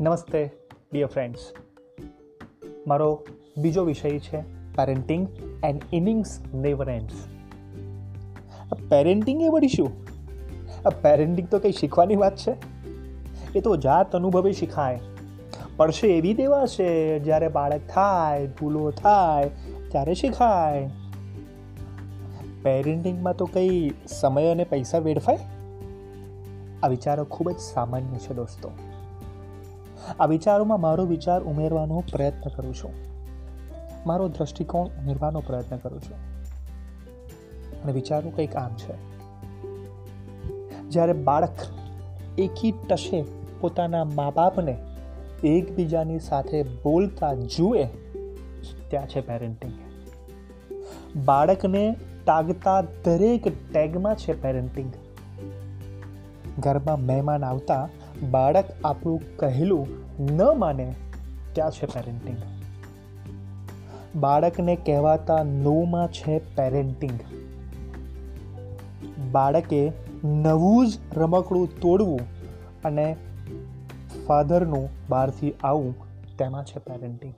નમસ્તે dear friends મારો બીજો વિષય છે parenting and innings never ends parenting એ વળી શું? આ પેરેન્ટિંગ તો કંઈ શીખવાની વાત છે? એ તો જાત અનુભવે શીખાય. પડશે એવી દેવા છે, જ્યારે બાળક થાય, ભૂલો થાય, ત્યારે શીખાય. પેરેન્ટિંગમાં તો કંઈ સમય અને પૈસા વેડફાય? આ વિચારો ખૂબ જ સામાન્ય છે દોસ્તો. આ વિચારોમાં મારો વિચાર ઉમેરવાનો પ્રયત્ન કરું છું. મારો દ્રષ્ટિકોણ ઉમેરવાનો પ્રયત્ન કરું છું. અને વિચારો કંઈક આમ છે. જ્યારે બાળક એકી ટશે પોતાના મા બાપને એકબીજાની સાથે બોલતા જુએ, ત્યાં છે પેરેન્ટિંગ બાળકને તાગતા દરેક ટેગમાં છે પેરેન્ટિંગ ઘરમાં મહેમાન આવતા બાળક આપણું કહેલું ન માને ત્યાં છે પેરેન્ટિંગ બાળકને કહેવાતા નોમાં છે પેરેન્ટિંગ બાળકે નવું જ રમકડું તોડવું અને ફાધરનું બહારથી આવવું તેમાં છે પેરેન્ટિંગ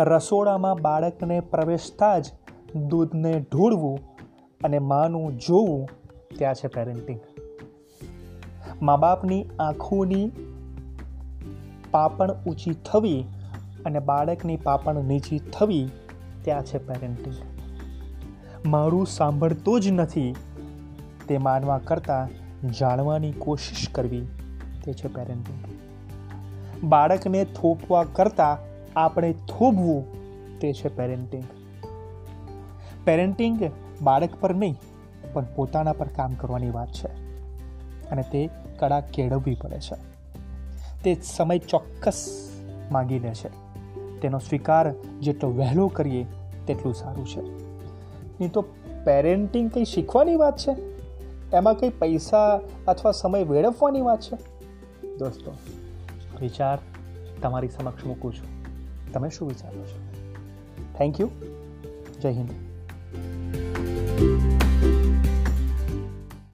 રસોડામાં બાળકને પ્રવેશતા જ દૂધને ઢોળવું અને માનું જોવું ત્યાં છે પેરેન્ટિંગ મા બાપની આંખોની પાપણ ઊંચી થવી અને બાળકની પાપણ નીચી થવી ત્યાં છે પેરેન્ટિંગ મારું સાંભળતો જ નથી તે માનવા કરતાં જાણવાની કોશિશ કરવી તે છે પેરેન્ટિંગ બાળકને થોપવા કરતાં આપણે થોભવું તે છે પેરેન્ટિંગ પેરેન્ટિંગ બાળક પર નહીં, પણ પોતાના પર કામ કરવાની વાત છે. અને તે કળા કેળવવી પડે છે. તે સમય ચોક્કસ માગી લે છે. તેનો સ્વીકાર જેટલો વહેલો કરીએ, તેટલું સારું છે. નહીં તો પેરેન્ટિંગ કંઈ શીખવાની વાત છે? એમાં કંઈ પૈસા અથવા સમય વેડફવાની વાત છે? દોસ્તો, વિચાર તમારી સમક્ષ મૂકું છું. તમે શું વિચારો છો? થેન્ક યુ જય હિન્દ.